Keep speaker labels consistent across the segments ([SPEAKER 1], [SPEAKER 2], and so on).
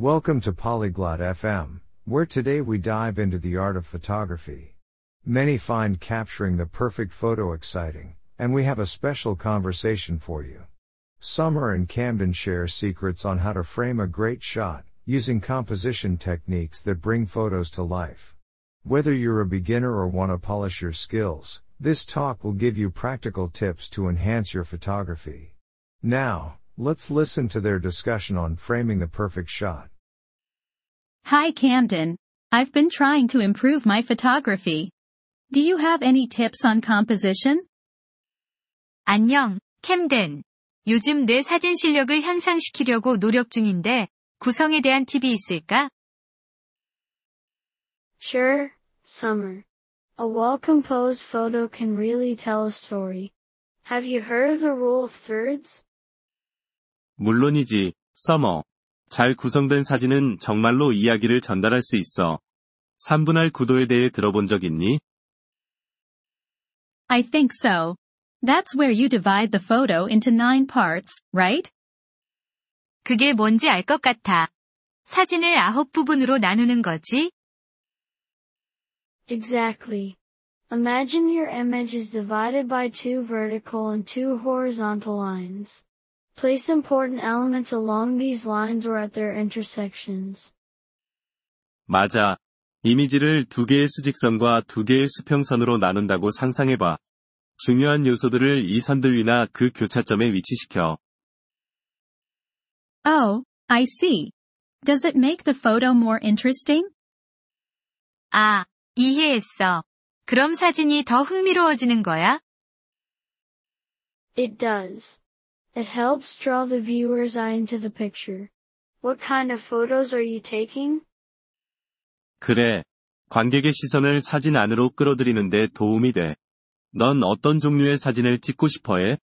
[SPEAKER 1] Welcome to Polyglot FM, where today we dive into the art of photography. Many find capturing the perfect photo exciting, and we have a special conversation for you. Summer and Camden share secrets on how to frame a great shot, using composition techniques that bring photos to life. Whether you're a beginner or want to polish your skills, this talk will give you practical tips to enhance your photography. Now, let's listen to their discussion on framing the perfect shot.
[SPEAKER 2] Hi Camden. I've been trying to improve my photography. Do you have any tips on composition?
[SPEAKER 3] 안녕, 캠덴. 요즘 내 사진 실력을 향상시키려고 노력 중인데, 구성에 대한 팁이 있을까?
[SPEAKER 4] Sure, Summer. A well-composed photo can really tell a story. Have you heard of the rule of thirds?
[SPEAKER 5] 물론이지, 서머. 잘 구성된 사진은 정말로 이야기를 전달할 수 있어. 3분할 구도에 대해 들어본 적 있니?
[SPEAKER 2] I think so. That's where you divide the photo into nine parts, right?
[SPEAKER 3] 그게 뭔지 알 것 같아. 사진을 아홉 부분으로 나누는 거지?
[SPEAKER 4] Exactly. Imagine your image is divided by two vertical and two horizontal lines. Place important elements along these lines or at their intersections.
[SPEAKER 5] 맞아. 이미지를 두 개의 수직선과 두 개의 수평선으로 나눈다고 상상해봐. 중요한 요소들을 이 선들 위나 그 교차점에 위치시켜.
[SPEAKER 2] Oh, I see. Does it make the photo more interesting?
[SPEAKER 3] 아, 이해했어. 그럼 사진이 더 흥미로워지는 거야?
[SPEAKER 4] It does. It helps draw the viewer's eye into the picture. What kind of photos are you taking?
[SPEAKER 5] 그래. 관객의 시선을 사진 안으로 끌어들이는데 도움이 돼. 넌 어떤 종류의 사진을 찍고 싶어 해?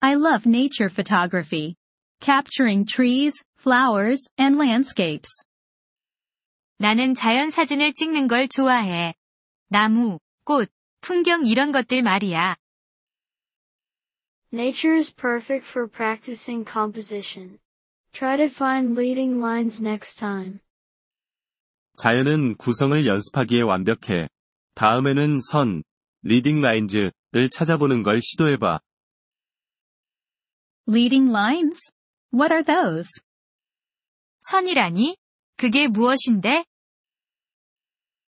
[SPEAKER 2] I love nature photography. Capturing trees, flowers, and landscapes.
[SPEAKER 3] 나는 자연 사진을 찍는 걸 좋아해. 나무, 꽃, 풍경 이런 것들 말이야.
[SPEAKER 4] Nature is perfect for practicing composition. Try to find leading lines next time.
[SPEAKER 5] 자연은 구성을 연습하기에 완벽해. 다음에는 선, 리딩 라인즈를 찾아보는 걸 시도해봐.
[SPEAKER 2] Leading lines? What are those?
[SPEAKER 3] 선이라니? 그게 무엇인데?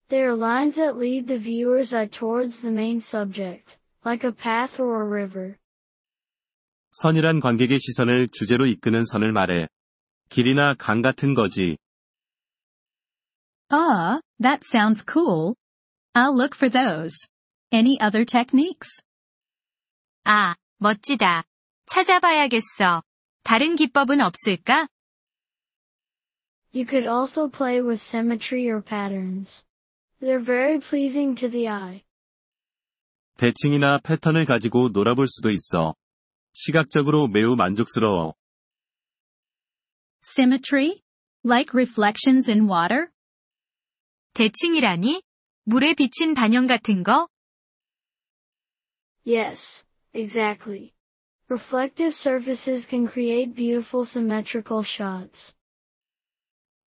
[SPEAKER 4] They are lines that lead the viewer's eye towards the main subject, like a path or a river.
[SPEAKER 5] 선이란 관객의 시선을 주제로 이끄는 선을 말해. 길이나 강 같은 거지.
[SPEAKER 2] Ah, that sounds cool. I'll look for those. Any other techniques?
[SPEAKER 3] 아, 멋지다. 찾아봐야겠어. 다른 기법은 없을까?
[SPEAKER 4] You could also play with symmetry or patterns. They're very pleasing to the eye.
[SPEAKER 5] 대칭이나 패턴을 가지고 놀아볼 수도 있어. 시각적으로 매우 만족스러워.
[SPEAKER 2] Symmetry? Like reflections in water?
[SPEAKER 3] 대칭이라니? 물에 비친 반영 같은 거?
[SPEAKER 4] Yes, exactly. Reflective surfaces can create beautiful symmetrical shots.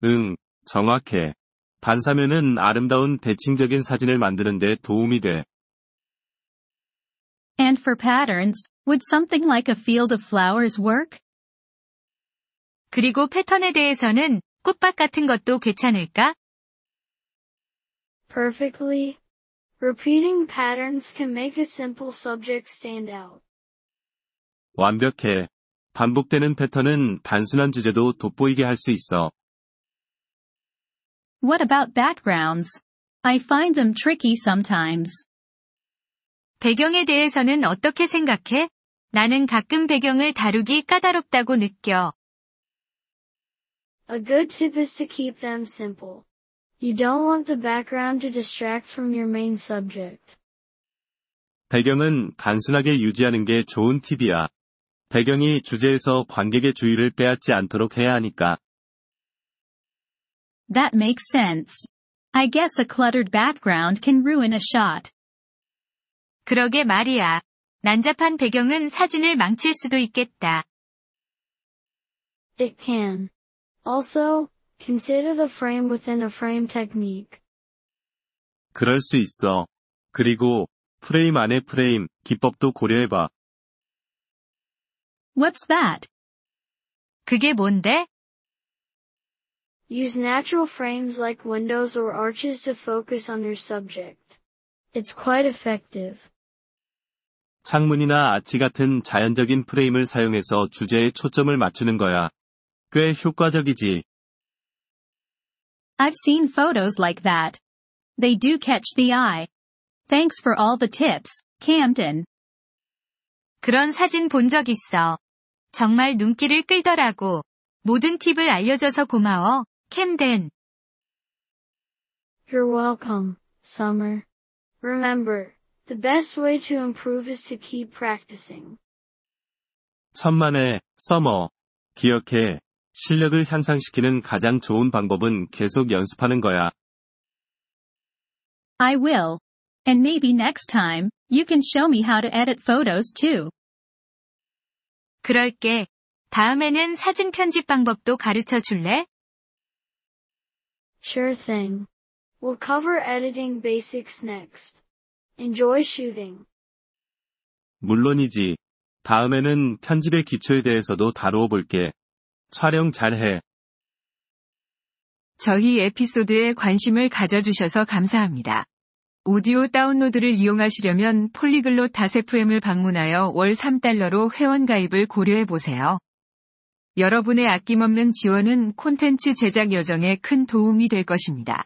[SPEAKER 5] 응, 정확해. 반사면은 아름다운 대칭적인 사진을 만드는데 도움이 돼.
[SPEAKER 2] And for patterns, would something like a field of flowers work?
[SPEAKER 3] 그리고 패턴에 대해서는 꽃밭 같은 것도 괜찮을까?
[SPEAKER 4] Perfectly. Repeating patterns can make a simple subject stand out.
[SPEAKER 5] 완벽해. 반복되는 패턴은 단순한 주제도 돋보이게 할 수 있어.
[SPEAKER 2] What about backgrounds? I find them tricky sometimes.
[SPEAKER 3] 배경에 대해서는 어떻게 생각해? 나는 가끔 배경을 다루기 까다롭다고 느껴.
[SPEAKER 4] A good tip is to keep them simple. You don't want the background to distract from your main subject.
[SPEAKER 5] 배경은 단순하게 유지하는 게 좋은 팁이야. 배경이 주제에서 관객의 주의를 빼앗지 않도록 해야 하니까.
[SPEAKER 2] That makes sense. I guess a cluttered background can ruin a shot.
[SPEAKER 3] 그러게 말이야. 난잡한 배경은 사진을 망칠 수도 있겠다.
[SPEAKER 4] It can. Also, consider the frame within a frame technique.
[SPEAKER 5] 그럴 수 있어. 그리고 프레임 안에 프레임 기법도 고려해봐.
[SPEAKER 2] What's that?
[SPEAKER 3] 그게 뭔데?
[SPEAKER 4] Use natural frames like windows or arches to focus on your subject. It's quite effective.
[SPEAKER 5] 창문이나 아치 같은 자연적인 프레임을 사용해서 주제에 초점을 맞추는 거야. 꽤 효과적이지.
[SPEAKER 2] I've seen photos like that. They do catch the eye. Thanks for all the tips, Camden.
[SPEAKER 3] 그런 사진 본 적 있어. 정말 눈길을 끌더라고. 모든 팁을 알려줘서 고마워, 캠덴.
[SPEAKER 4] You're welcome, Summer. Remember, the best way to improve is to keep practicing.
[SPEAKER 5] 천만에, 서머. 기억해. 실력을 향상시키는 가장 좋은 방법은 계속 연습하는 거야.
[SPEAKER 2] I will. And maybe next time, you can show me how to edit photos too.
[SPEAKER 3] 그럴게. 다음에는 사진 편집 방법도 가르쳐 줄래?
[SPEAKER 4] Sure thing. We'll cover editing basics next. Enjoy shooting.
[SPEAKER 5] 물론이지. 다음에는 편집의 기초에 대해서도 다루어 볼게. 촬영 잘해.
[SPEAKER 3] 저희 에피소드에 관심을 가져주셔서 감사합니다. 오디오 다운로드를 이용하시려면 폴리글롯 다세프엠을 방문하여 월 3달러로 회원 가입을 고려해 보세요. 여러분의 아낌없는 지원은 콘텐츠 제작 여정에 큰 도움이 될 것입니다.